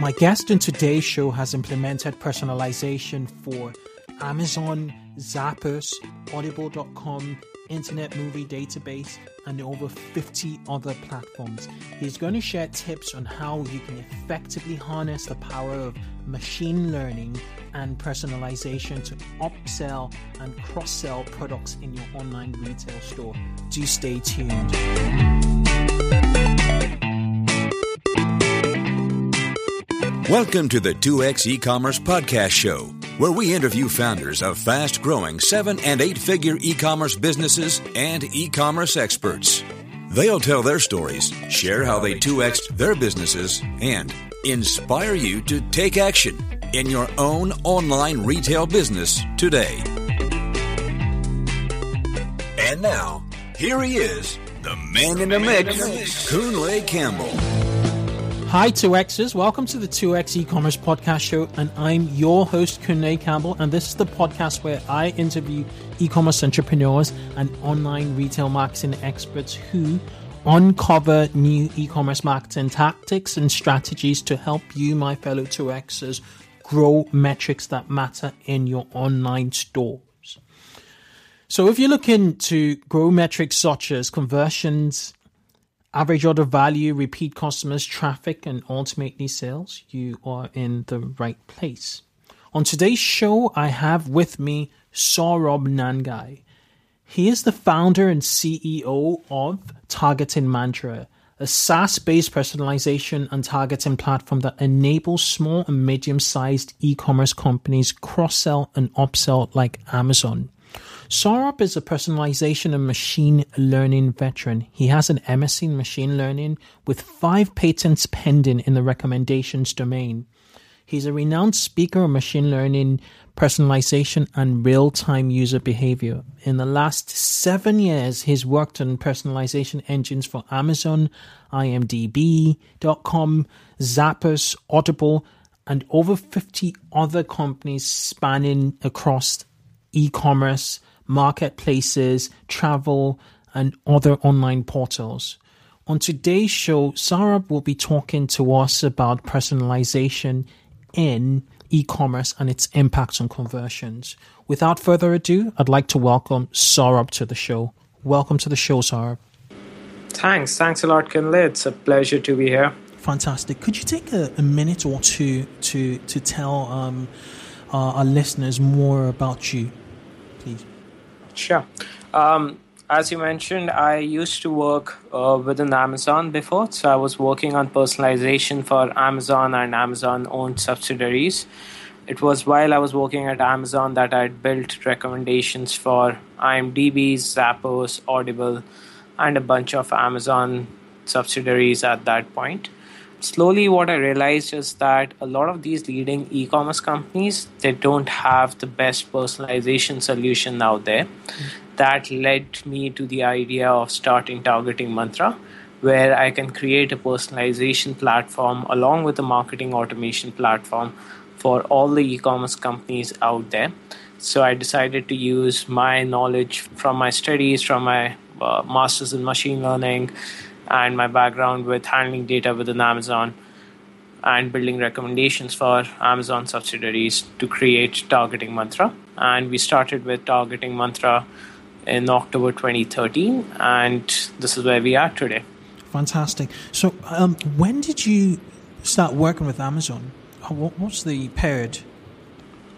My guest in today's show has implemented personalization for Amazon, Zappos, Audible.com, Internet Movie Database, and over 50 other platforms. He's going to share tips on how you can effectively harness the power of machine learning and personalization to upsell and cross sell products in your online retail store. Do stay tuned. Welcome to the 2X e-commerce podcast show, where we interview founders of fast-growing 7 and 8-figure e-commerce businesses and e-commerce experts. They'll tell their stories, share how they 2X'd their businesses, and inspire you to take action in your own online retail business today. And now, here he is, the man in the mix, Kunle Campbell. Hi, 2Xers. Welcome to the 2X e-commerce podcast show. And I'm your host, Kunle Campbell. And this is the podcast where I interview e-commerce entrepreneurs and online retail marketing experts who uncover new e-commerce marketing tactics and strategies to help you, my fellow 2Xers, grow metrics that matter in your online stores. So if you're looking to grow metrics such as conversions, average order value, repeat customers, traffic, and ultimately sales, you are in the right place. On today's show, I have with me Saurabh Nangia. He is the founder and CEO of Targeting Mantra, a SaaS based personalization and targeting platform that enables small and medium sized e commerce companies cross sell and upsell like Amazon. Saurabh is a personalization and machine learning veteran. He has an MSc in machine learning with five patents pending in the recommendations domain. He's a renowned speaker on machine learning, personalization, and real time user behavior. In the last seven years, he's worked on personalization engines for Amazon, IMDb.com, Zappos, Audible, and over 50 other companies spanning across e commerce, marketplaces, travel, and other online portals. On today's show, Saurabh will be talking to us about personalization in e commerce and its impact on conversions. Without further ado, I'd like to welcome Saurabh to the show. Welcome to the show, Saurabh. Thanks. Thanks a lot, Kunle. It's a pleasure to be here. Fantastic. Could you take a, a minute or two to, to tell um, uh, our listeners more about you? Sure. Um, as you mentioned, I used to work uh, within Amazon before. So I was working on personalization for Amazon and Amazon owned subsidiaries. It was while I was working at Amazon that I built recommendations for IMDb, Zappos, Audible, and a bunch of Amazon subsidiaries at that point slowly what i realized is that a lot of these leading e-commerce companies they don't have the best personalization solution out there mm-hmm. that led me to the idea of starting targeting mantra where i can create a personalization platform along with a marketing automation platform for all the e-commerce companies out there so i decided to use my knowledge from my studies from my uh, masters in machine learning and my background with handling data within Amazon and building recommendations for Amazon subsidiaries to create Targeting Mantra. And we started with Targeting Mantra in October 2013, and this is where we are today. Fantastic. So, um, when did you start working with Amazon? What was the period?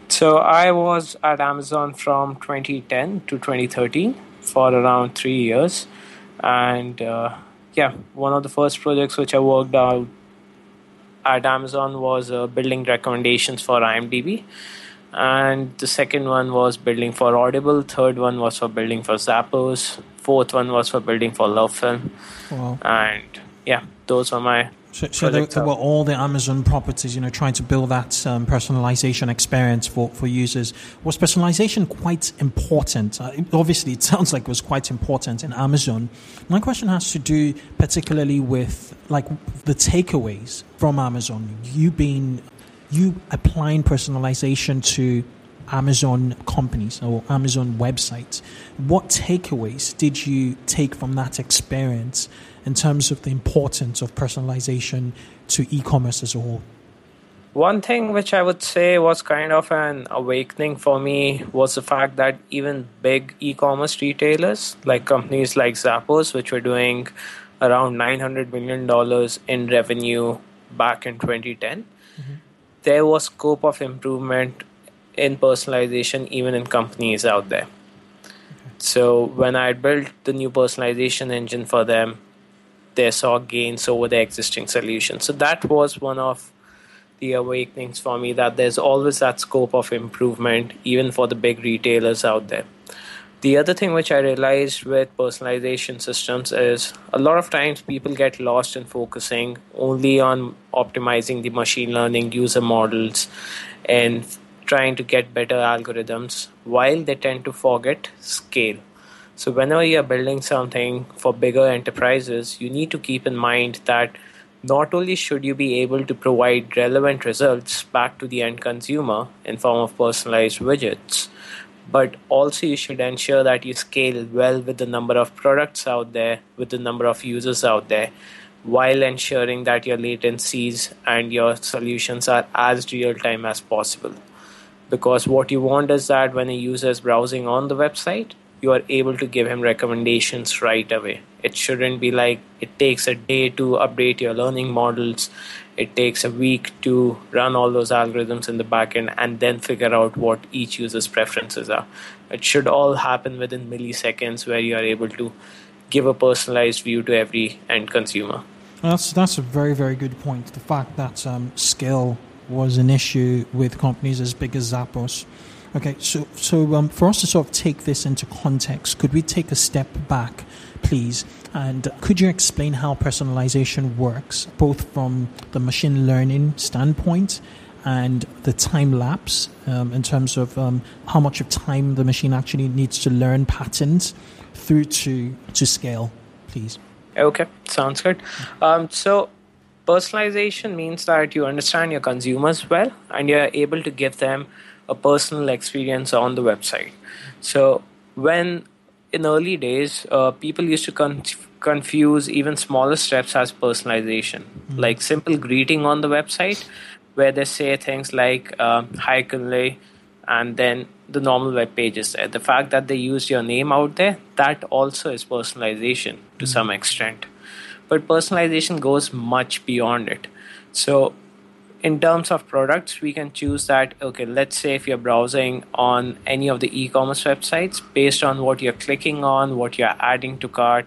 So, I was at Amazon from 2010 to 2013 for around three years, and uh, yeah, one of the first projects which I worked out at Amazon was uh, building recommendations for IMDb. And the second one was building for Audible. Third one was for building for Zappos. Fourth one was for building for LoveFilm. Wow. And yeah, those were my so, so there, there, were all the Amazon properties, you know, trying to build that um, personalization experience for, for users. Was personalization quite important? Uh, obviously, it sounds like it was quite important in Amazon. My question has to do particularly with like the takeaways from Amazon. You being, you applying personalization to Amazon companies or Amazon websites. What takeaways did you take from that experience? In terms of the importance of personalization to e-commerce as a whole? One thing which I would say was kind of an awakening for me was the fact that even big e commerce retailers, like companies like Zappos, which were doing around $900 million in revenue back in 2010, mm-hmm. there was scope of improvement in personalization even in companies out there. So when I built the new personalization engine for them, they saw gains over the existing solution. So that was one of the awakenings for me that there's always that scope of improvement, even for the big retailers out there. The other thing which I realized with personalization systems is a lot of times people get lost in focusing only on optimizing the machine learning user models and trying to get better algorithms while they tend to forget scale. So, whenever you're building something for bigger enterprises, you need to keep in mind that not only should you be able to provide relevant results back to the end consumer in form of personalized widgets but also you should ensure that you scale well with the number of products out there with the number of users out there while ensuring that your latencies and your solutions are as real time as possible. Because what you want is that when a user is browsing on the website you are able to give him recommendations right away. It shouldn't be like it takes a day to update your learning models. It takes a week to run all those algorithms in the backend and then figure out what each user's preferences are. It should all happen within milliseconds where you are able to give a personalized view to every end consumer. That's that's a very very good point. The fact that um, skill was an issue with companies as big as Zappos Okay, so so um, for us to sort of take this into context, could we take a step back, please? And could you explain how personalization works, both from the machine learning standpoint and the time lapse um, in terms of um, how much of time the machine actually needs to learn patterns through to to scale, please? Okay, sounds good. Um, so personalization means that you understand your consumers well and you're able to give them a personal experience on the website. So when in early days, uh, people used to con- confuse even smaller steps as personalization, mm-hmm. like simple greeting on the website, where they say things like uh, "Hi Kunle," and then the normal web pages. The fact that they used your name out there, that also is personalization to mm-hmm. some extent. But personalization goes much beyond it. So in terms of products, we can choose that. Okay, let's say if you're browsing on any of the e commerce websites, based on what you're clicking on, what you're adding to cart,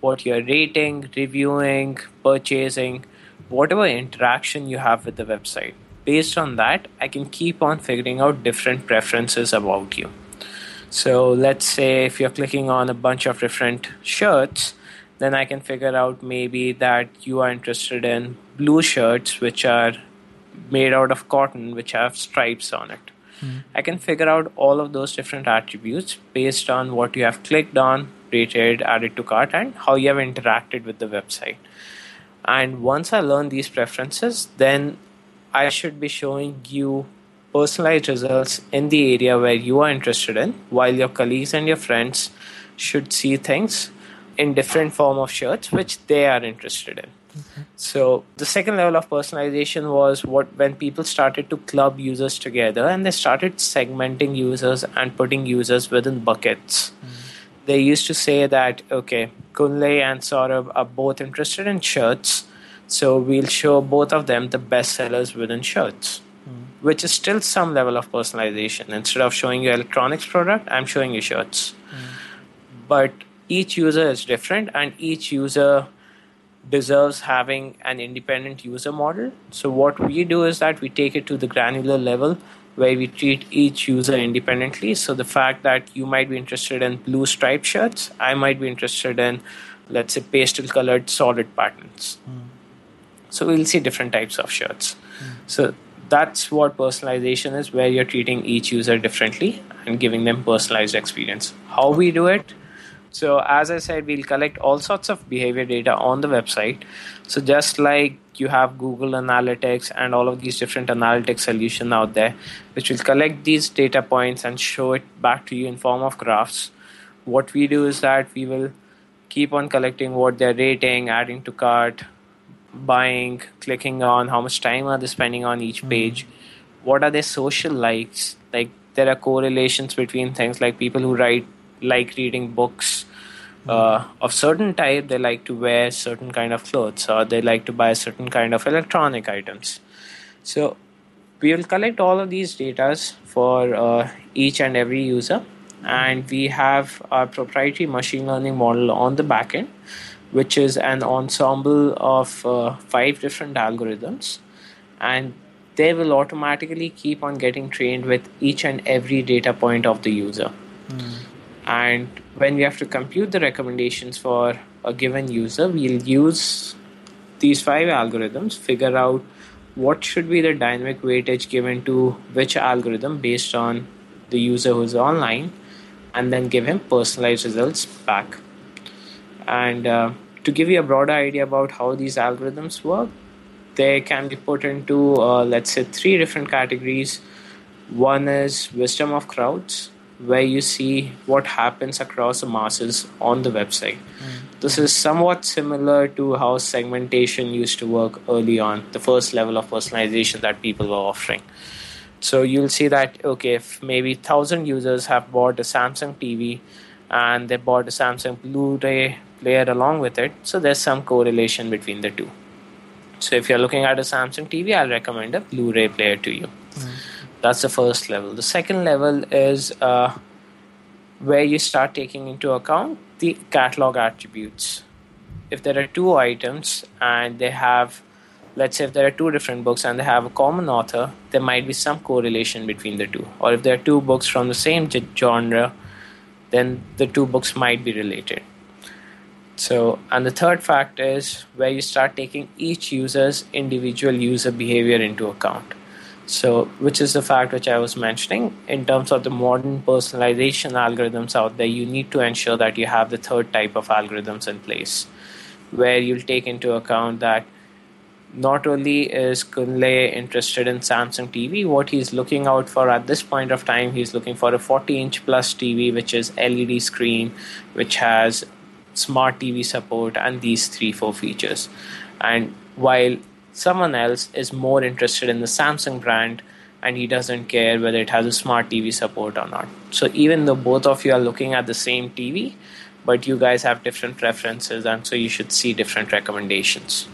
what you're rating, reviewing, purchasing, whatever interaction you have with the website, based on that, I can keep on figuring out different preferences about you. So let's say if you're clicking on a bunch of different shirts, then I can figure out maybe that you are interested in blue shirts, which are made out of cotton which have stripes on it. Mm. I can figure out all of those different attributes based on what you have clicked on, rated, added to cart, and how you have interacted with the website. And once I learn these preferences, then I should be showing you personalized results in the area where you are interested in, while your colleagues and your friends should see things in different form of shirts which they are interested in. So the second level of personalization was what when people started to club users together and they started segmenting users and putting users within buckets. Mm-hmm. They used to say that okay, Kunle and Saurabh are both interested in shirts, so we'll show both of them the best sellers within shirts. Mm-hmm. Which is still some level of personalization. Instead of showing you electronics product, I'm showing you shirts. Mm-hmm. But each user is different and each user deserves having an independent user model. So, what we do is that we take it to the granular level where we treat each user independently. So, the fact that you might be interested in blue striped shirts, I might be interested in, let's say, pastel colored solid patterns. Mm. So, we'll see different types of shirts. Mm. So, that's what personalization is, where you're treating each user differently and giving them personalized experience. How we do it so, as I said, we'll collect all sorts of behavior data on the website. So, just like you have Google Analytics and all of these different analytics solutions out there, which will collect these data points and show it back to you in form of graphs. What we do is that we will keep on collecting what they're rating, adding to cart, buying, clicking on, how much time are they spending on each mm-hmm. page, what are their social likes. Like there are correlations between things like people who write like reading books uh, of certain type. They like to wear certain kind of clothes, or they like to buy certain kind of electronic items. So we will collect all of these data for uh, each and every user, and we have our proprietary machine learning model on the backend, which is an ensemble of uh, five different algorithms, and they will automatically keep on getting trained with each and every data point of the user. Mm. And when we have to compute the recommendations for a given user, we'll use these five algorithms, figure out what should be the dynamic weightage given to which algorithm based on the user who's online, and then give him personalized results back. And uh, to give you a broader idea about how these algorithms work, they can be put into, uh, let's say, three different categories. One is wisdom of crowds, where you see what happens across the masses on the website. Mm. This is somewhat similar to how segmentation used to work early on, the first level of personalization that people were offering. So you'll see that, okay, if maybe 1,000 users have bought a Samsung TV and they bought a Samsung Blu ray player along with it, so there's some correlation between the two. So if you're looking at a Samsung TV, I'll recommend a Blu ray player to you. Mm. That's the first level. The second level is uh, where you start taking into account the catalog attributes. If there are two items and they have, let's say, if there are two different books and they have a common author, there might be some correlation between the two. Or if there are two books from the same genre, then the two books might be related. So, and the third fact is where you start taking each user's individual user behavior into account. So, which is the fact which I was mentioning in terms of the modern personalization algorithms out there, you need to ensure that you have the third type of algorithms in place where you'll take into account that not only is Kunle interested in Samsung TV, what he's looking out for at this point of time, he's looking for a 40 inch plus TV, which is LED screen, which has smart TV support, and these three, four features. And while someone else is more interested in the Samsung brand and he doesn't care whether it has a smart TV support or not. So even though both of you are looking at the same TV, but you guys have different preferences and so you should see different recommendations.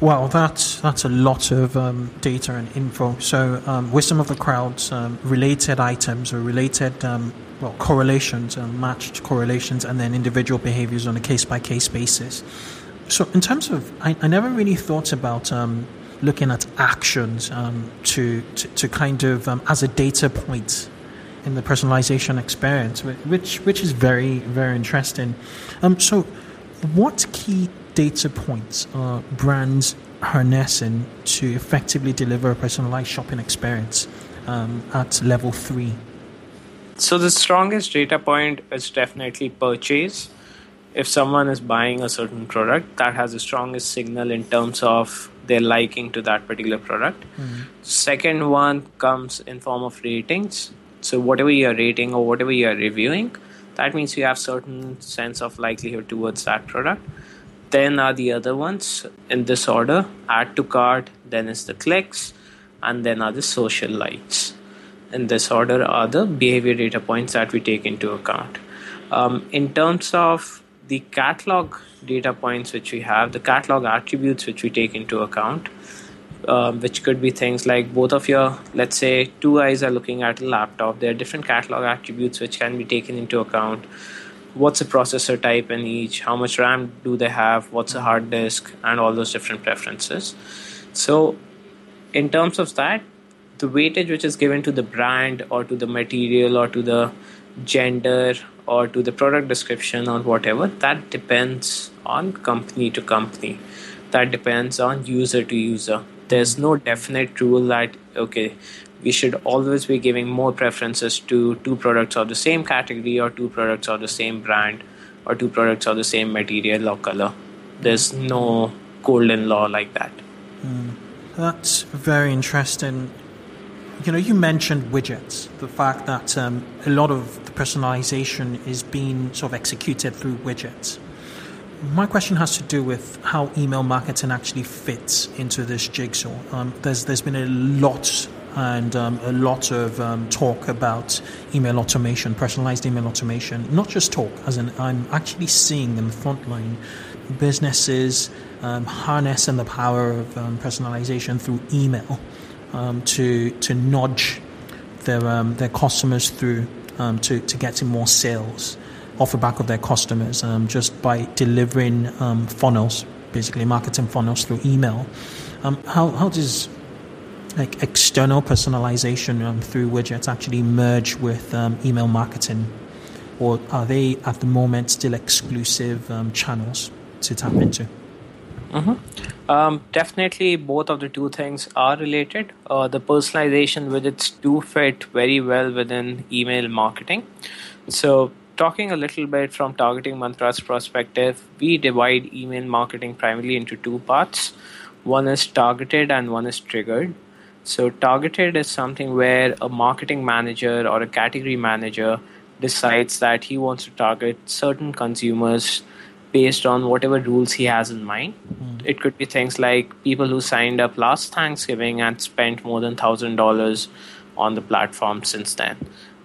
Well, that's that's a lot of um, data and info. So, um, wisdom of the crowds, um, related items or related um, well correlations, um, matched correlations, and then individual behaviors on a case by case basis. So, in terms of, I, I never really thought about um, looking at actions um, to, to, to kind of um, as a data point in the personalization experience, which which is very very interesting. Um, so, what key data points are brands harnessing to effectively deliver a personalized shopping experience um, at level three? So, the strongest data point is definitely purchase if someone is buying a certain product that has the strongest signal in terms of their liking to that particular product. Mm-hmm. second one comes in form of ratings. So whatever you're rating or whatever you're reviewing that means you have certain sense of likelihood towards that product. Then are the other ones in this order. Add to cart then is the clicks and then are the social likes. In this order are the behavior data points that we take into account. Um, in terms of the catalog data points which we have, the catalog attributes which we take into account, um, which could be things like both of your, let's say, two eyes are looking at a laptop. There are different catalog attributes which can be taken into account. What's the processor type in each? How much RAM do they have? What's a hard disk? And all those different preferences. So, in terms of that, the weightage which is given to the brand or to the material or to the gender or to the product description or whatever that depends on company to company. That depends on user to user. There's no definite rule that okay we should always be giving more preferences to two products of the same category or two products of the same brand or two products of the same material or color. There's no golden law like that. Mm. that's very interesting. You know, you mentioned widgets, the fact that um, a lot of personalization is being sort of executed through widgets. my question has to do with how email marketing actually fits into this jigsaw. Um, there's there's been a lot and um, a lot of um, talk about email automation, personalized email automation. Not just talk, as in I'm actually seeing in the front line businesses um, harnessing the power of um, personalization through email um, to to nudge their um, their customers through to to getting more sales off the back of their customers um, just by delivering um, funnels, basically marketing funnels through email. Um, how, how does like external personalization um, through widgets actually merge with um, email marketing, or are they at the moment still exclusive um, channels to tap into? Mm-hmm. definitely, both of the two things are related. Uh, the personalization widgets do fit very well within email marketing. So talking a little bit from targeting mantra's perspective, we divide email marketing primarily into two parts. One is targeted and one is triggered. So, targeted is something where a marketing manager or a category manager decides that he wants to target certain consumers based on whatever rules he has in mind. Mm. It could be things like people who signed up last Thanksgiving and spent more than $1,000 on the platform since then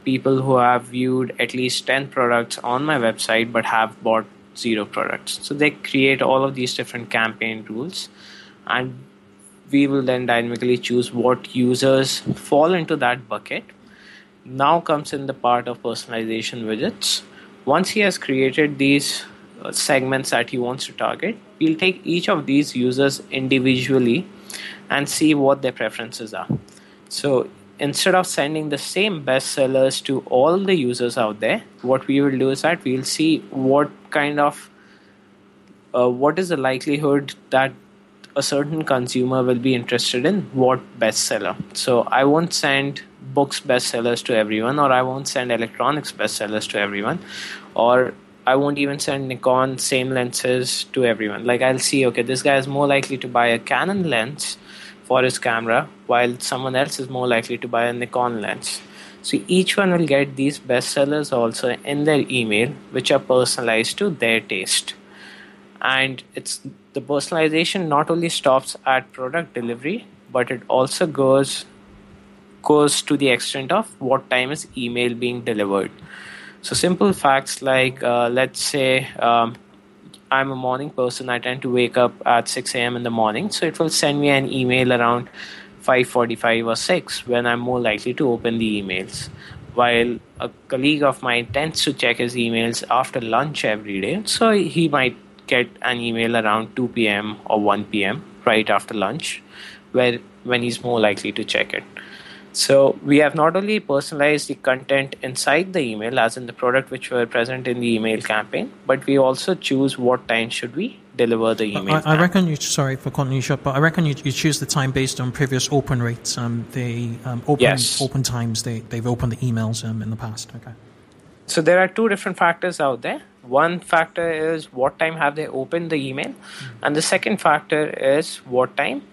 people who have viewed at least 10 products on my website but have bought zero products. So they create all of these different campaign rules and we will then dynamically choose what users fall into that bucket. Now comes in the part of personalization widgets. Once he has created these uh, segments that he wants to target, we'll take each of these users individually and see what their preferences are. So instead of sending the same bestsellers to all the users out there, what we will do is that we'll see what kind of uh, what is the likelihood that a certain consumer will be interested in what bestseller. So I won't send books bestsellers to everyone, or I won't send electronics bestsellers to everyone, or I won't even send Nikon same lenses to everyone. Like I'll see, okay, this guy is more likely to buy a Canon lens for his camera, while someone else is more likely to buy a Nikon lens. So each one will get these bestsellers also in their email, which are personalized to their taste. And it's the personalization not only stops at product delivery, but it also goes goes to the extent of what time is email being delivered. So simple facts like uh, let's say um, I'm a morning person. I tend to wake up at 6 a.m. in the morning, so it will send me an email around 5:45 or 6 when I'm more likely to open the emails. While a colleague of mine tends to check his emails after lunch every day, so he might get an email around 2 p.m. or 1 p.m. right after lunch, where when he's more likely to check it. So we have not only personalized the content inside the email, as in the product which were present in the email campaign, but we also choose what time should we deliver the email. I, I reckon you. Sorry for cutting you short, but I reckon you, you choose the time based on previous open rates. Um, they um, open yes. open times. They they've opened the emails um, in the past. Okay. So there are two different factors out there. One factor is what time have they opened the email, mm-hmm. and the second factor is what time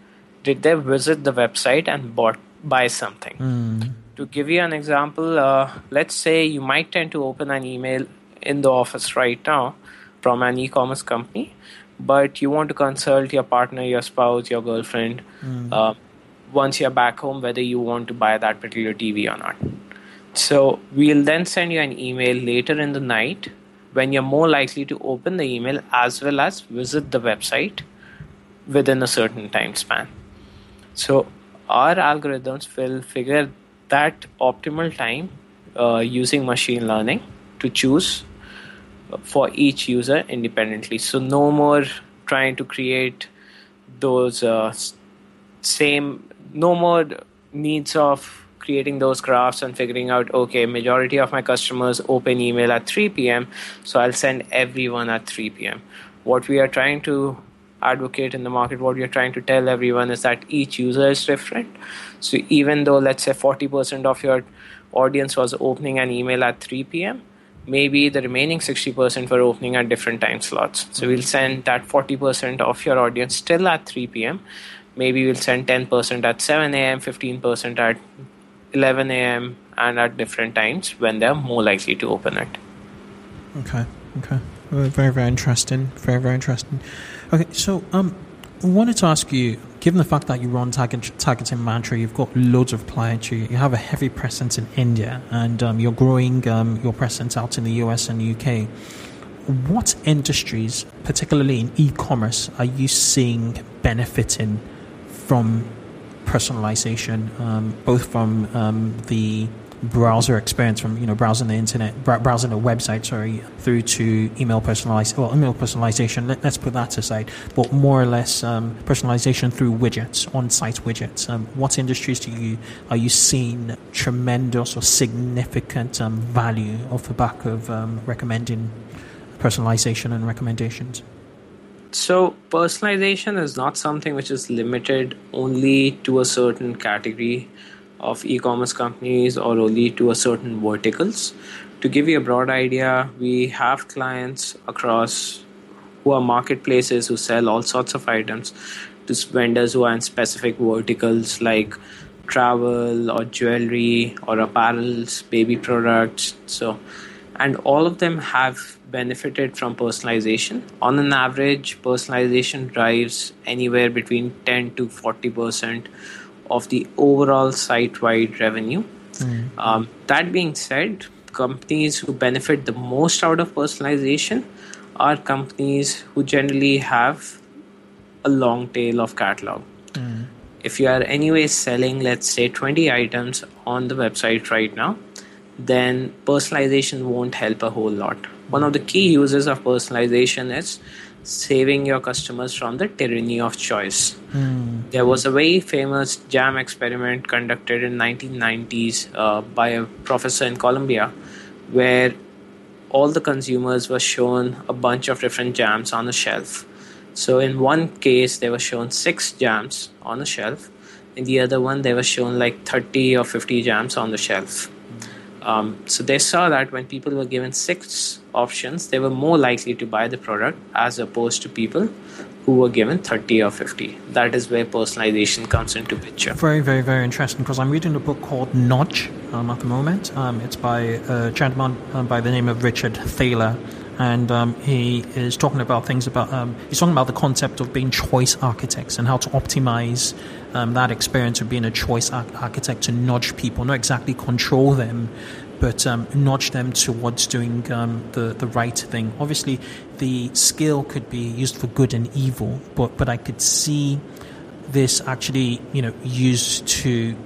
did they visit the website and bought buy something. Mm. To give you an example, uh, let's say you might tend to open an email in the office right now from an e commerce company, but you want to consult your partner, your spouse, your girlfriend mm. uh, once you're back home whether you want to buy that particular TV or not. So we'll then send you an email later in the night when you're more likely to open the email as well as visit the website within a certain time span. So our algorithms will figure that optimal time uh, using machine learning to choose for each user independently. So no more trying to create those uh, same, no more needs of creating those graphs and figuring out okay majority of my customers open email at 3 p.m so i'll send everyone at 3 p.m what we are trying to advocate in the market, what we are trying to tell everyone is that each user is different. So even though let's say 40% of your audience was opening an email at 3 p.m., maybe the remaining 60% were opening at different time slots. So we'll mm-hmm. send that 40% of your audience still at 3 p.m. Maybe we'll send 10% at 7 a.m., 15% at 11 a.m., and at different times when they're more likely to open it. Okay, okay. Very, very interesting. Very, very interesting. Okay, so um, I wanted to ask you, given the fact that you run target, targeting mantra, you've got loads of clients, you, you have a heavy presence in India, and um, you're growing um, your presence out in the US and UK. What industries, particularly in e-commerce, are you seeing benefiting from personalization, um, both from um, the browser experience from you know browsing the internet, browsing a website, sorry, through to email personalization. Well, email personalization. Let, us put that aside, but more or less um, personalization through widgets, on-site widgets. Um, what industries do you are you seeing tremendous or significant um, value off the back of um, recommending personalization and recommendations? So, personalization is not something which is limited only to a certain category of e-commerce companies or only to a certain verticals. To give you a broad idea, we have clients across who are marketplaces who sell all sorts of items to vendors who are in specific verticals like travel or jewelry or apparels, baby products. So, and all of them have benefited from personalization. On an average, personalization drives anywhere between 10 to 40 percent of the overall site wide revenue. Mm. Um, that being said, companies who benefit the most out of personalization are companies who generally have a long tail of catalog. Mm. If you are anyway selling, let's say, 20 items on the website right now, then personalization won't help a whole lot. One of the key uses of personalization is saving your customers from the tyranny of choice. Mm. There was a very famous jam experiment conducted in 1990s uh, by a professor in Columbia, where all the consumers were shown a bunch of different jams on a shelf. So in one case, they were shown six jams on a shelf. In the other one, they were shown like 30 or 50 jams on the shelf. Um, so they saw that when people were given six options, they were more likely to buy the product as opposed to people who were given 30 or 50. That is where personalization comes into picture. Very, very, very interesting because I'm reading a book called Nudge um, at the moment. Um, it's by a gentleman um, by the name of Richard Thaler. And um, he is talking about things about, um, he's talking about the concept of being choice architects and how to optimize that experience of being a choice architect to nudge people, not exactly control them, but um, nudge them towards doing um, the the right thing. Obviously, the skill could be used for good and evil, but but I could see this actually, you know, used to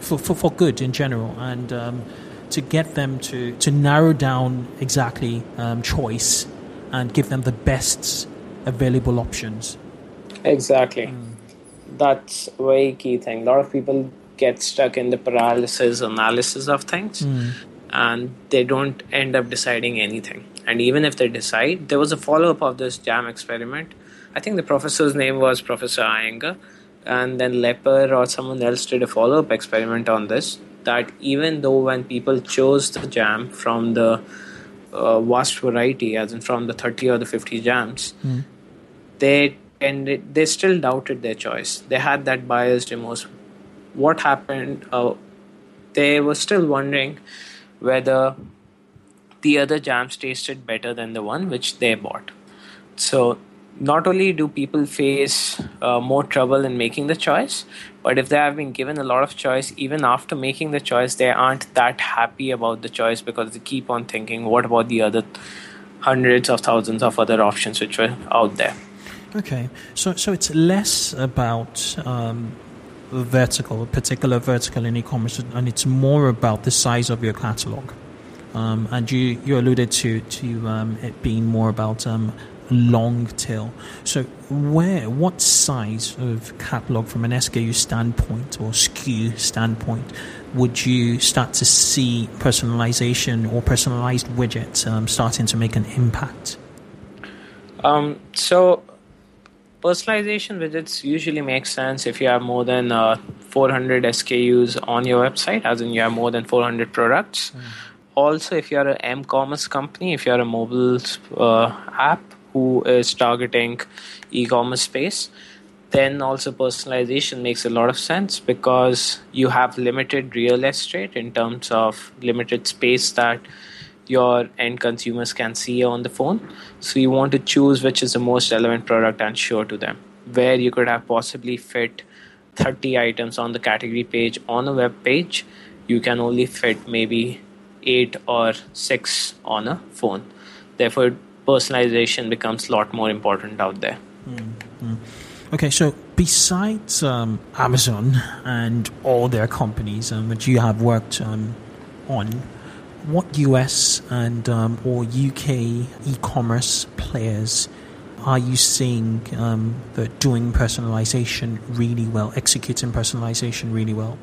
for for, for good in general and. Um, to get them to, to narrow down exactly um, choice and give them the best available options. Exactly. Mm that's a very key thing. A lot of people get stuck in the paralysis analysis of things mm. And they don't end up deciding anything. And even if they decide, there was a follow up of this jam experiment. I think the professor's name was Professor Iyengar, and then Lepper or someone else did a follow up experiment on this. That even though when people chose the jam from the uh, vast variety, as in from the 30 or the 50 jams, mm. they and they still doubted their choice. They had that biased emotion. What happened? Uh, they were still wondering whether the other jams tasted better than the one which they bought. So, not only do people face uh, more trouble in making the choice, but if they have been given a lot of choice, even after making the choice, they aren't that happy about the choice because they keep on thinking, what about the other hundreds of thousands of other options which were out there? Okay, so so it's less about um, vertical, a particular vertical in e-commerce, and it's more about the size of your catalog. Um, and you, you alluded to to um, it being more about um, long tail. So where what size of catalog from an SKU standpoint or SKU standpoint would you start to see personalization or personalized widgets um, starting to make an impact? Um, so personalization widgets usually make sense if you have more than uh, 400 SKUs on your website, as in you have more than 400 products. Mm. Also, if you're an m-commerce company, if you're a mobile uh, app who is targeting e-commerce space, then also personalization makes a lot of sense because you have limited real estate in terms of limited space that your end consumers can see on the phone. So you want to choose which is the most relevant product and show to them. Where you could have possibly fit 30 items on the category page on a web page, you can only fit maybe 8 or 6 on a phone. Therefore, personalization becomes a lot more important out there. Mm-hmm. Okay, so besides um, Amazon and all their companies um, which you have worked um, on, what US and um, or UK e-commerce players are you seeing um, that doing personalization really well, executing personalization really well?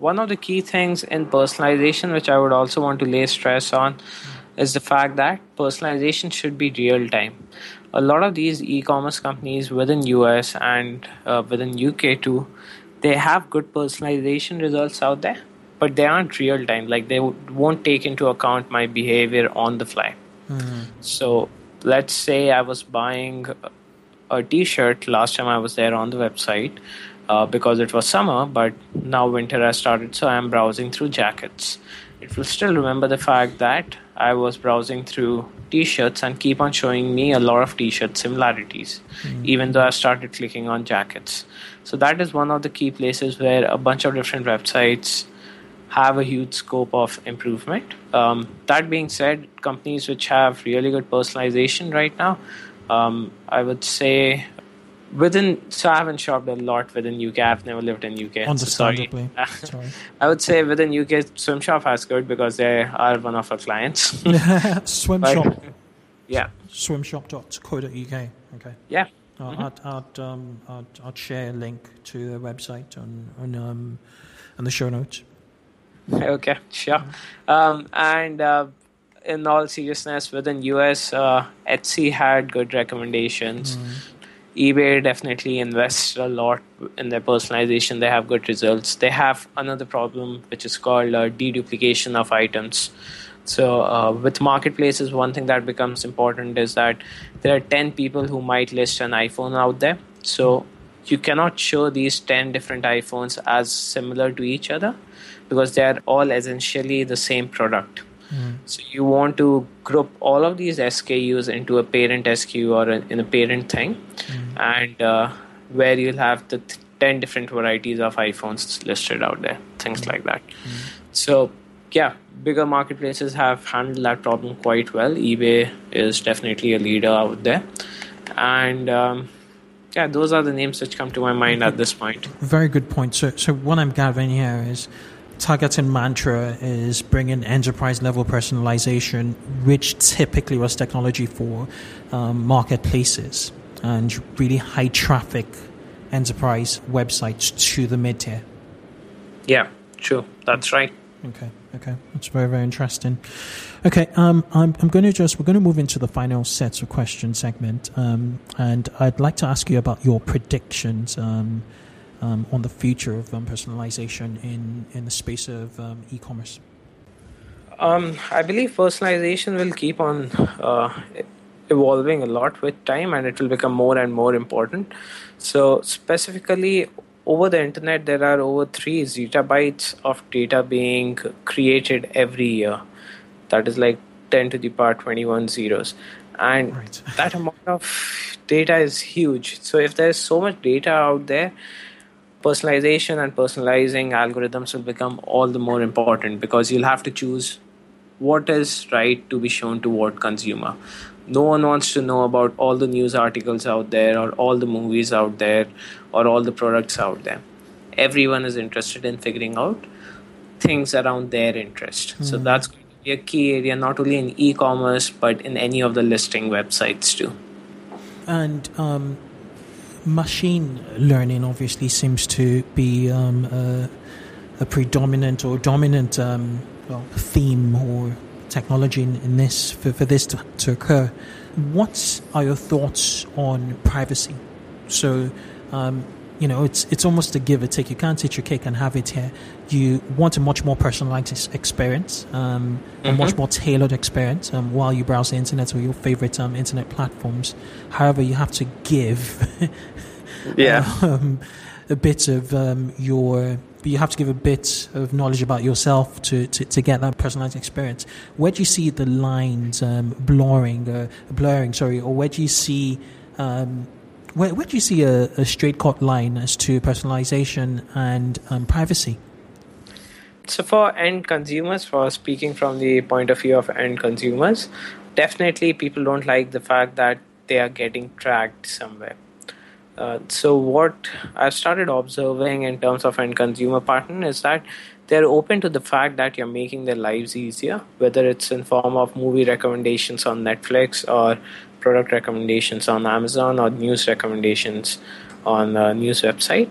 One of the key things in personalization, which I would also want to lay stress on, is the fact that personalization should be real time. A lot of these e-commerce companies within US and uh, within UK too, they have good personalization results out there, but they aren't real time. Like they won't take into account my behavior on the fly. Mm-hmm. So let's say I was buying a t-shirt last time I was there on the website uh, because it was summer, but now winter has started, so I'm browsing through jackets. It will still remember the fact that I was browsing through t-shirts and keep on showing me a lot of t-shirt similarities, mm-hmm. even though I started clicking on jackets. So that is one of the key places where a bunch of different websites have a huge scope of improvement. Um, that being said, companies which have really good personalization right now, um, I would say within so I haven't shopped a lot within UK. I've never lived in UK. Understandably. So sorry. sorry. I would say within UK, Swimshop has good because they are one of our clients. Swimshop. But, yeah. Swimshop.co.uk. Okay. Yeah. Uh, mm-hmm. I'd, I'd, um, I'd, I'd, share a link to their website on on um, on the show notes. Okay, sure. Um, and uh, in all seriousness, within US, uh, Etsy had good recommendations. Mm. eBay definitely invests a lot in their personalization. They have good results. They have another problem which is called uh, deduplication of items. So, uh, with marketplaces, one thing that becomes important is that there are 10 people who might list an iPhone out there. So, you cannot show these 10 different iPhones as similar to each other because they are all essentially the same product. Mm. So you want to group all of these SKUs into a parent SKU or a, in a parent thing, mm. and uh, where you'll have the th- ten different varieties of iPhones listed out there, things mm. like that. Mm. So yeah, bigger marketplaces have handled that problem quite well. eBay is definitely a leader out there, and um, yeah, those are the names which come to my mind at this point. Very good point. So, so what I'm gathering here is targeting mantra is bringing enterprise level personalization, which typically was technology for um, marketplaces and really high traffic enterprise websites to the mid tier. Yeah, true. That's right. Okay, okay. That's very, very interesting. Okay, um, I'm, I'm going to just, we're going to move into the final sets of question segment. Um, and I'd like to ask you about your predictions. Um, um, on the future of um, personalization in, in the space of um, e commerce? Um, I believe personalization will keep on uh, evolving a lot with time and it will become more and more important. So, specifically, over the internet, there are over 3 zettabytes of data being created every year. That is like 10 to the power 21 zeros. And right. that amount of data is huge. So, if there's so much data out there, personalization and personalizing algorithms will become all the more important because you'll have to choose what is right to be shown to what consumer. No one wants to know about all the news articles out there or all the movies out there or all the products out there. Everyone is interested in figuring out things around their interest. Mm. So hmm. that's going to be a key area not only in e-commerce but in any of the listing websites too. And um, machine learning obviously seems to be um, a, a, predominant or dominant um, well, theme or technology in, in this for, for this to, to, occur. What are your thoughts on privacy? So, um, you know, it's it's almost a give or take. You can't take your cake and have it here. You want a much more personalized experience, um, mm-hmm. a much mm-hmm. more tailored experience um, while you browse the internet or your favorite um, internet platforms. However, you have to give yeah. Um, a bit of um, your you have to give a bit of knowledge about yourself to, to, to get that personalized experience. Where do you see the lines um, blurring, uh, blurring, sorry, or where do you see um, where, where do you see a, a straight cut line as to personalization and um, privacy? So, for end consumers, for speaking from the point of view of end consumers, definitely people don't like the fact that they are getting tracked somewhere. Uh, so what I've started observing in terms of end consumer pattern is that they're open to the fact that you're making their lives easier, whether it's in form of movie recommendations on Netflix or product recommendations on Amazon or news recommendations on a news website.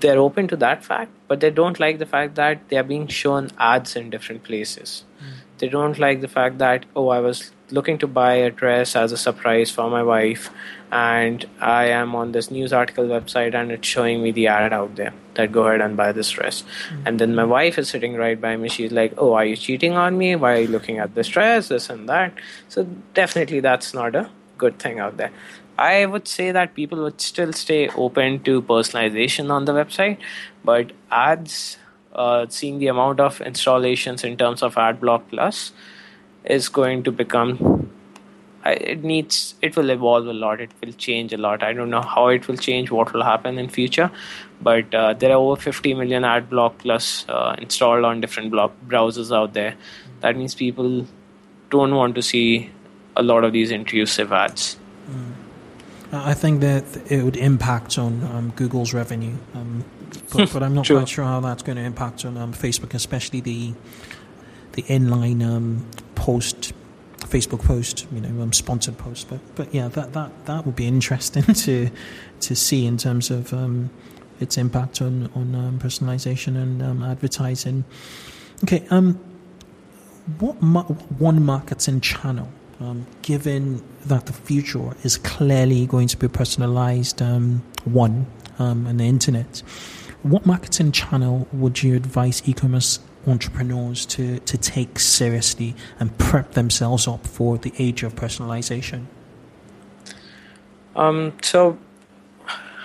They're open to that fact, but they don't like the fact that they are being shown ads in different places. Mm. They don't like the fact that, oh, I was looking to buy a dress as a surprise for my wife and I am on this news article website and it's showing me the ad out there that go ahead and buy this dress. Mm-hmm. And then my wife is sitting right by me. She's like, Oh, are you cheating on me? Why are you looking at this dress? This and that. So definitely that's not a good thing out there. I would say that people would still stay open to personalization on the website, but ads, uh, seeing the amount of installations in terms of AdBlock Plus, is going to become it needs it will evolve a lot. It will change a lot. I don't know how it will change what will happen in future but uh, there are over 50 million ad block plus uh, installed on different block browsers out there. That means people don't want to see a lot of these intrusive ads. Mm. i think that it would impact on um, google's revenue um, but, but, i'm not quite sure how that's going to impact on um, facebook especially the the inline um, post Facebook post, you know, um, sponsored post. But but yeah, that that that would be interesting to to see in terms of um, its impact on on um, personalization and um, advertising. Okay, um, what ma- one marketing channel, given that the future is clearly going to be personalized one and the internet, what marketing channel would you advise e-commerce entrepreneurs to, to take seriously and prep themselves up for the age of personalization? Um, so,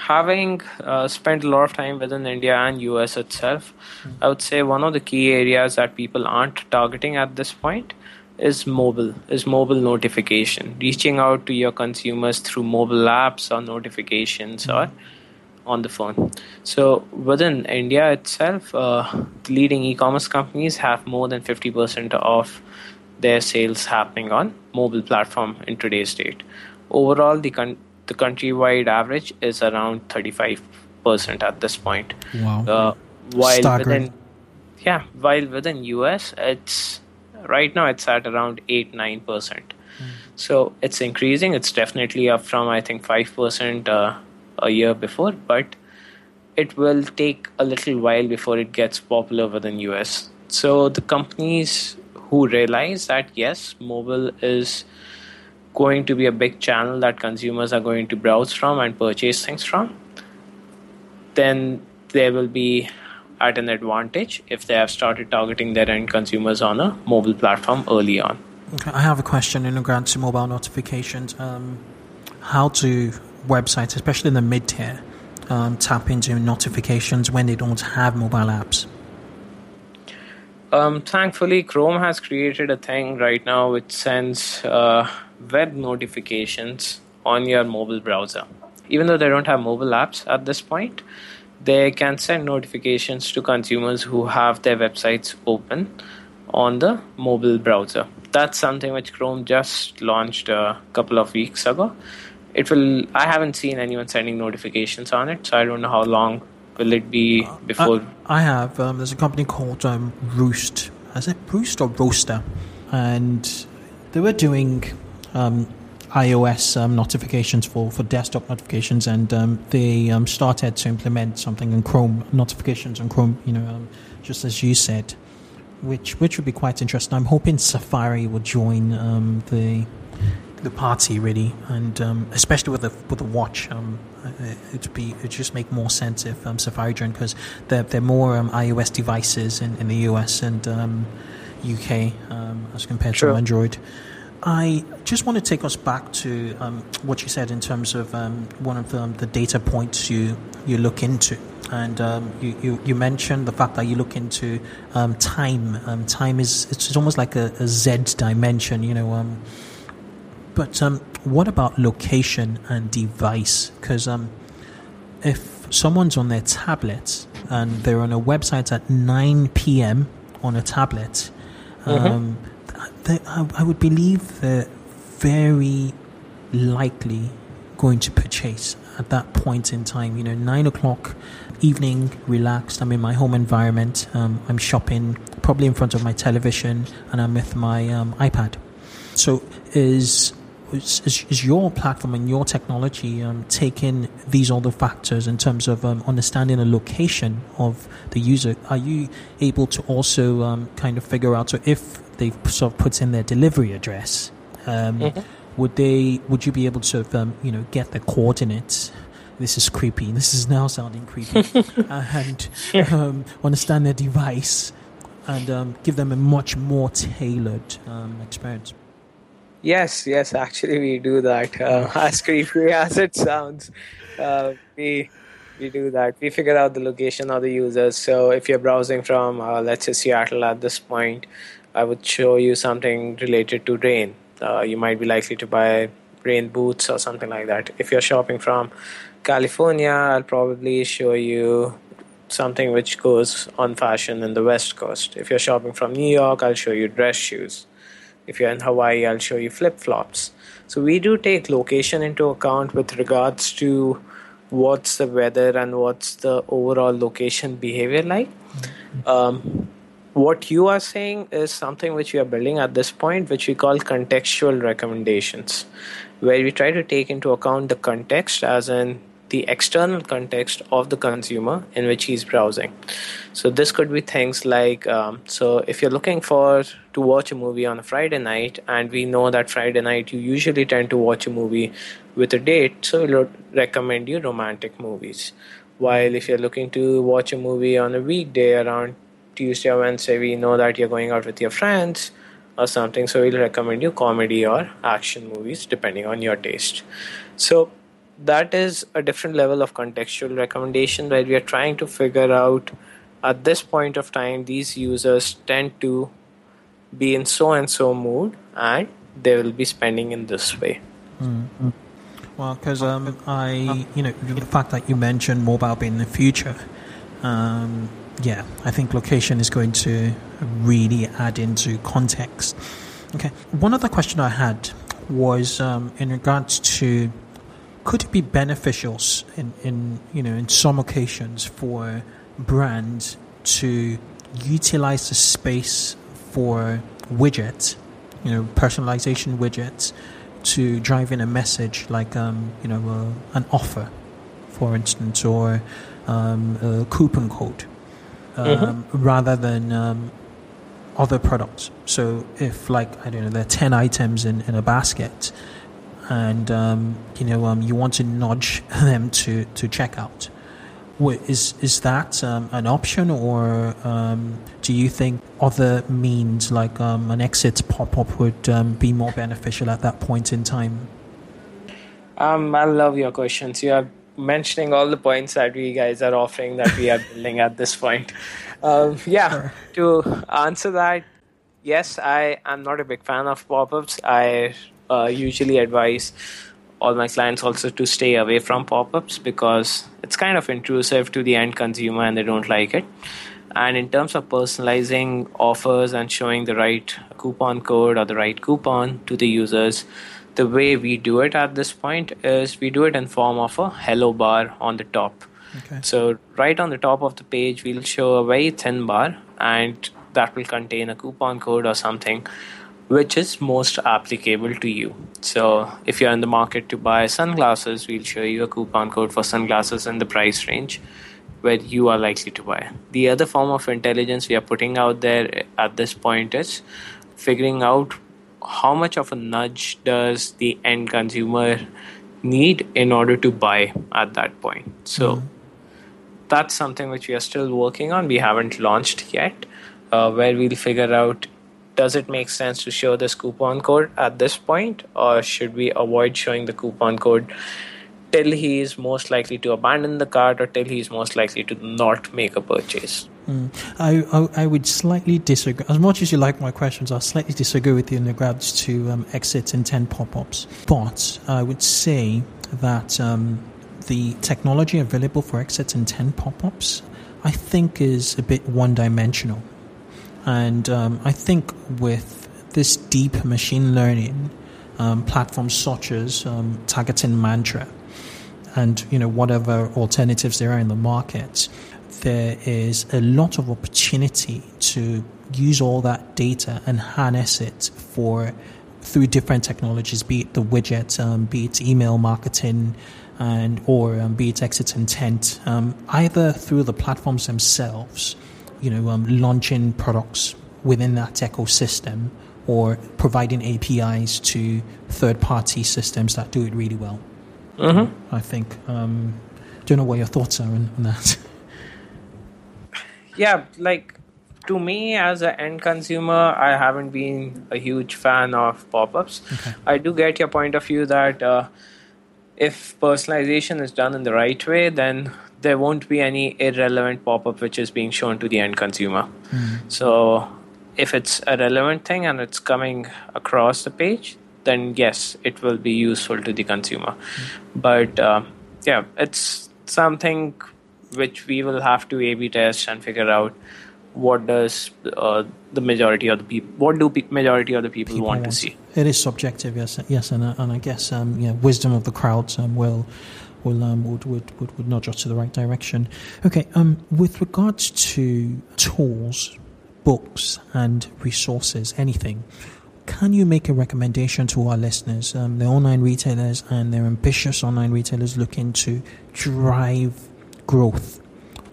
having uh, spent a lot of time within India and US itself, mm-hmm. I would say one of the key areas that people aren't targeting at this point is mobile is mobile notification reaching out to your consumers through mobile apps or notifications mm-hmm. or on the phone. So within India itself, uh, leading e-commerce companies have more than 50% of their sales happening on mobile platform in today's date. Overall, the con- the countrywide average is around 35% at this point. Wow. Uh, while within yeah, while within US, it's right now it's at around 8 9%. Mm. So it's increasing. It's definitely up from I think 5% uh, a year before, but it will take a little while before it gets popular within US. So the companies who realize that yes, mobile is going to be a big channel that consumers are going to browse from and purchase things from, then they will be at an advantage if they have started targeting their end consumers on a mobile platform early on. Okay, I have a question in regards to mobile notifications. Um, how to websites, especially in the mid tier, um, tap into notifications when they don't have mobile apps? Um, thankfully, Chrome has created a thing right now which sends uh, web notifications on your mobile browser. Even though they don't have mobile apps at this point, they can send notifications to consumers who have their websites open on the mobile browser. That's something which Chrome just launched a couple of weeks ago it will i haven't seen anyone sending notifications on it so i don't know how long will it be uh, before uh, i have um, there's a company called um, roost. Is it roost or roaster and they were doing um, ios um, notifications for, for desktop notifications and um, they um, started to implement something in chrome notifications on chrome you know just as you said which which would be quite interesting. I'm hoping safari will join the the party really, and um, especially with the with the watch, um, it'd be it just make more sense if um, Safari joined because they're they're more um, iOS devices in, in the US and UK um, um, as compared to Android. I just want to take us back to what you said in terms of one of the, the data points you you look into and um, you, you, you mentioned the fact that you look into um, time. Um, time is it's almost like a, a Z dimension, you know. Um, but um, what about location and device? Because um, if someone's on their tablet and they're on a website at 9 p.m. on a tablet, mm-hmm. they, I, I would believe they're very likely going to purchase at that point in time. You know, nine o'clock evening, relaxed. I'm in my home environment. Um, I'm shopping, probably in front of my television, and I'm with my um, iPad. So, is, is is your platform and your technology um, taking these other factors in terms of um, understanding the location of the user? Are you able to also um, kind of figure out so if they sort of put in their delivery address? Um, mm-hmm. would they would you be able to sort um, you know get the coordinates? This is creepy. This is now sounding creepy. And um, understand their device and um, give them a much more tailored um, experience yes yes actually we do that uh, as creepy as it sounds uh, we we do that we figure out the location of the users so if you're browsing from uh, let's say seattle at this point i would show you something related to rain uh, you might be likely to buy rain boots or something like that. If you're shopping from California, I'll probably show you something which goes on fashion in the West Coast. If you're shopping from New York, I'll show you dress shoes. If you're in Hawaii, I'll show you flip flops. So we do take location into account with regards to what's the weather and what's the overall location behavior like. Mm-hmm. Um, what you are saying is something which we are building at this point, which we call contextual recommendations, where we try to take into account the context, as in the external context of the consumer in which he's browsing. So this could be things like, um, so if you're looking for to watch a movie on a Friday night, and we know that Friday night you usually tend to watch a movie with a date, so we'll recommend you romantic movies. While if you're looking to watch a movie on a weekday around Tuesday or Wednesday, we know that you're going out with your friends or something, so we'll recommend you comedy or action movies depending on your taste. So that is a different level of contextual recommendation where we are trying to figure out at this point of time these users tend to be in so and so mood and they will be spending in this way. Mm-hmm. Well, because um, I, you know, the fact that you mentioned mobile being the future, um, yeah, I think location is going to really add into context. Okay, one other question I had was um, in regards to could it be beneficial in, in you know in some occasions for brands to utilize the space for widgets, you know, personalization widgets to drive in a message like um, you know uh, an offer, for instance, or um, a coupon code mm-hmm. um, mm-hmm. rather than um, other products. So if like I don't know, there are ten items in, in a basket, and um, you know um, you want to nudge them to to check out. Is is that um, an option, or um, do you think other means like um, an exit pop up would um, be more beneficial at that point in time? Um, I love your questions. You are mentioning all the points that we guys are offering that we are building at this point. Um, yeah, sure. to answer that, yes, I am not a big fan of pop ups. I uh, usually advise all my clients also to stay away from pop ups because it's kind of intrusive to the end consumer and they don't like it. And in terms of personalizing offers and showing the right coupon code or the right coupon to the users, the way we do it at this point is we do it in form of a hello bar on the top. Okay. So right on the top of the page, we'll show a very thin bar, and that will contain a coupon code or something, which is most applicable to you. So if you're in the market to buy sunglasses, we'll show you a coupon code for sunglasses in the price range where you are likely to buy. The other form of intelligence we are putting out there at this point is figuring out how much of a nudge does the end consumer need in order to buy at that point so mm-hmm. that's something which we are still working on we haven't launched yet uh, where we'll figure out does it make sense to show this coupon code at this point or should we avoid showing the coupon code till he is most likely to abandon the cart or till he is most likely to not make a purchase. Mm. I, I, I would slightly disagree. As much as you like my questions, I'll slightly disagree with you in regards to um, exit intent pop-ups. But I would say that um, the technology available for exit intent pop-ups, I think, is a bit one-dimensional, and um, I think with this deep machine learning um, such as um, TargetingMantra and you know whatever alternatives there are in the market there is a lot of opportunity to use all that data and harness it for through different technologies, be it the widget, um, be it email marketing, and or um, be it exit intent, um, either through the platforms themselves, you know, um, launching products within that ecosystem, or providing APIs to third-party systems that do it really well. Mm-hmm. I think. Um, don't know what your thoughts are on, on that. yeah, like to me as an end consumer, I haven't been a huge fan of pop-ups. Okay. I do get your point of view that uh, if personalization is done in the right way, then there won't be any irrelevant pop-up which is being shown to the end consumer. So if it's a relevant thing and it's coming across the page, then yes, it will be useful to the consumer. But uh, yeah, it's something which we will have to A/B test and figure out what does uh, the majority of the people, what do pe- majority of the people, people want to see. It is subjective, yes, yes, and uh, and I guess um, yeah, wisdom of the crowds um, will will um, would, would would would nudge us to the right direction. Okay, um, with regards to tools, books, and resources, anything. Can you make a recommendation to our listeners, um, the online retailers and their ambitious online retailers looking to drive growth?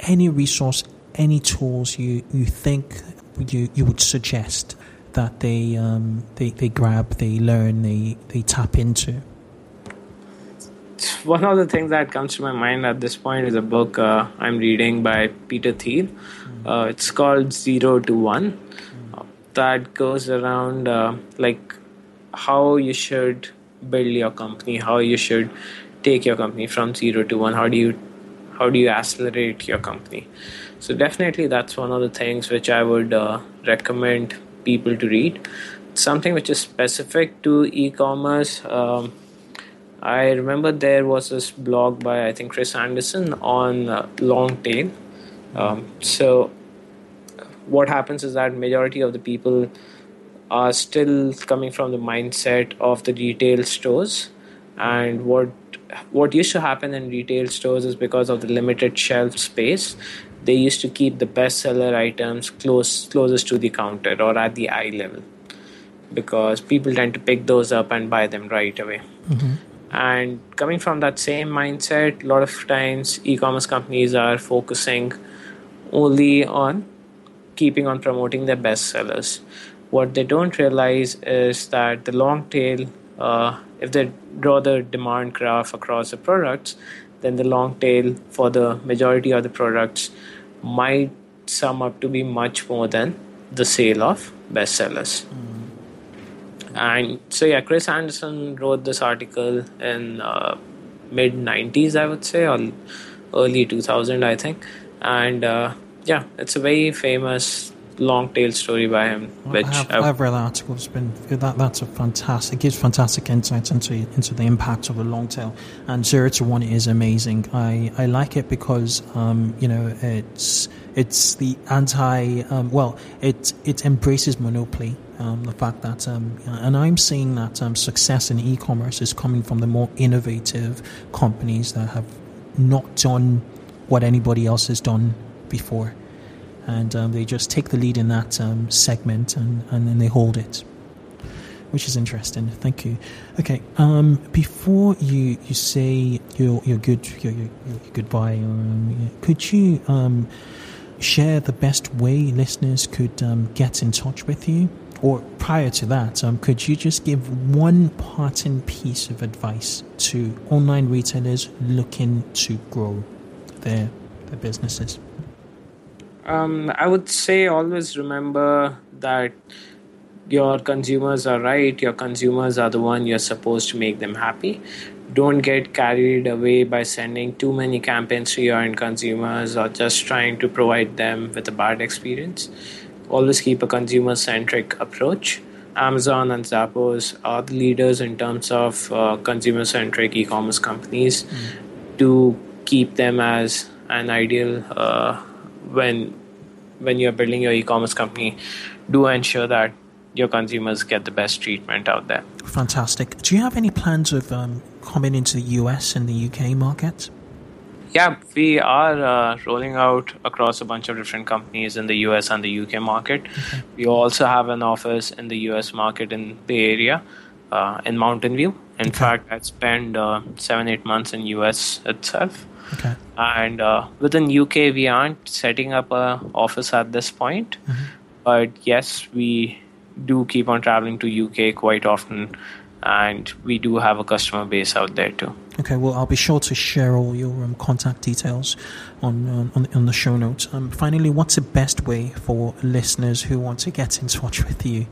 Any resource, any tools you, you think you, you would suggest that they, um, they they grab, they learn, they, they tap into? One of the things that comes to my mind at this point is a book uh, I'm reading by Peter Thiel. Uh, it's called Zero to One. Uh, that goes around uh, like how you should build your company, how you should take your company from zero to one. How do you how do you accelerate your company? So definitely that's one of the things which I would uh, recommend people to read. Something which is specific to e-commerce. Um, I remember there was this blog by I think Chris Anderson on uh, long tail. Um, so what happens is that majority of the people are still coming from the mindset of the retail stores. And what what used to happen in retail stores is because of the limited shelf space they used to keep the bestseller items close closest to the counter or at the eye level. Because people tend to pick those up and buy them right away and coming from that same mindset a lot of times e-commerce companies are focusing only on keeping on promoting their best sellers. What they don't realize is that the long tail uh, if they draw the demand graph across the products then the long tail for the majority of the products might sum up to be much more than the sale of best bestsellers and so yeah chris anderson wrote this article in uh, mid 90s i would say or early 2000 i think and uh, yeah it's a very famous long tail story by him which I have, I- I've read that article. It's been that that's a fantastic. It gives fantastic insights into into the impact of the long tail. And zero to one is amazing. I, I like it because um, you know it's it's the anti um, well it it embraces monopoly. Um, the fact that um, and I'm seeing that um, success in e-commerce is coming from the more innovative companies that have not done what anybody else has done before and um, they just take the lead in that um, segment and, and then they hold it, which is interesting. Thank you. Okay, um, before you, you say your your good your, your, your goodbye, could you share the best way listeners could get in touch with you? Or prior to that, um, could you just give one parting piece of advice to online retailers looking to grow their their businesses? Um, I would say always remember that your consumers are right. Your consumers are the one you're supposed to make them happy. don't get carried away by sending too many campaigns to your end consumers or just trying to provide them with a bad experience. Always keep a consumer centric approach. Amazon and Zappos are the leaders in terms of uh, consumer centric e commerce companies. Mm. To keep them as an ideal uh, when when you're building your e-commerce company, do ensure that your consumers get the best treatment out there. Fantastic. Do you have any plans of um, coming into the US and the UK market? Yeah, we are uh, rolling out across a bunch of different companies in the US and the UK market. Okay. We also have an office in the US market in Bay Area, uh, in Mountain View. In okay. fact, I spent uh, seven, eight months in US itself. Okay. And uh, within UK, we aren't setting up a office at this point, mm-hmm. but yes, we do keep on traveling to UK quite often, and we do have a customer base out there too. Okay, well, I'll be sure to share all your um, contact details on, um, on on the show notes. Um, finally, what's the best way for listeners who want to get in touch with you?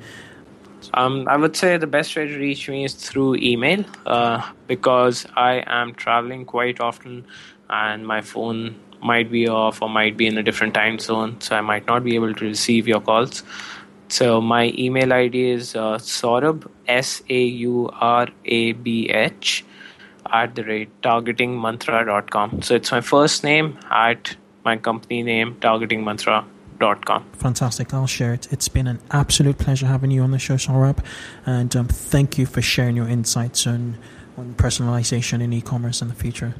Um, I would say the best way to reach me is through email uh, because I am traveling quite often and my phone might be off or might be in a different time zone, so I might not be able to receive your calls. So my email ID is uh, Saurabh S A U R A B H at the rate targetingmantra.com. So it's my first name at my company name targetingmantra.com. Fantastic. I'll share it. It's been an absolute pleasure having you on the show, Saurabh, and um, thank you for sharing your insights on on personalization in e-commerce in the future.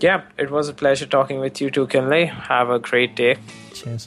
Yeah, it was a pleasure talking with you too, Kunle. Have a great day. Cheers.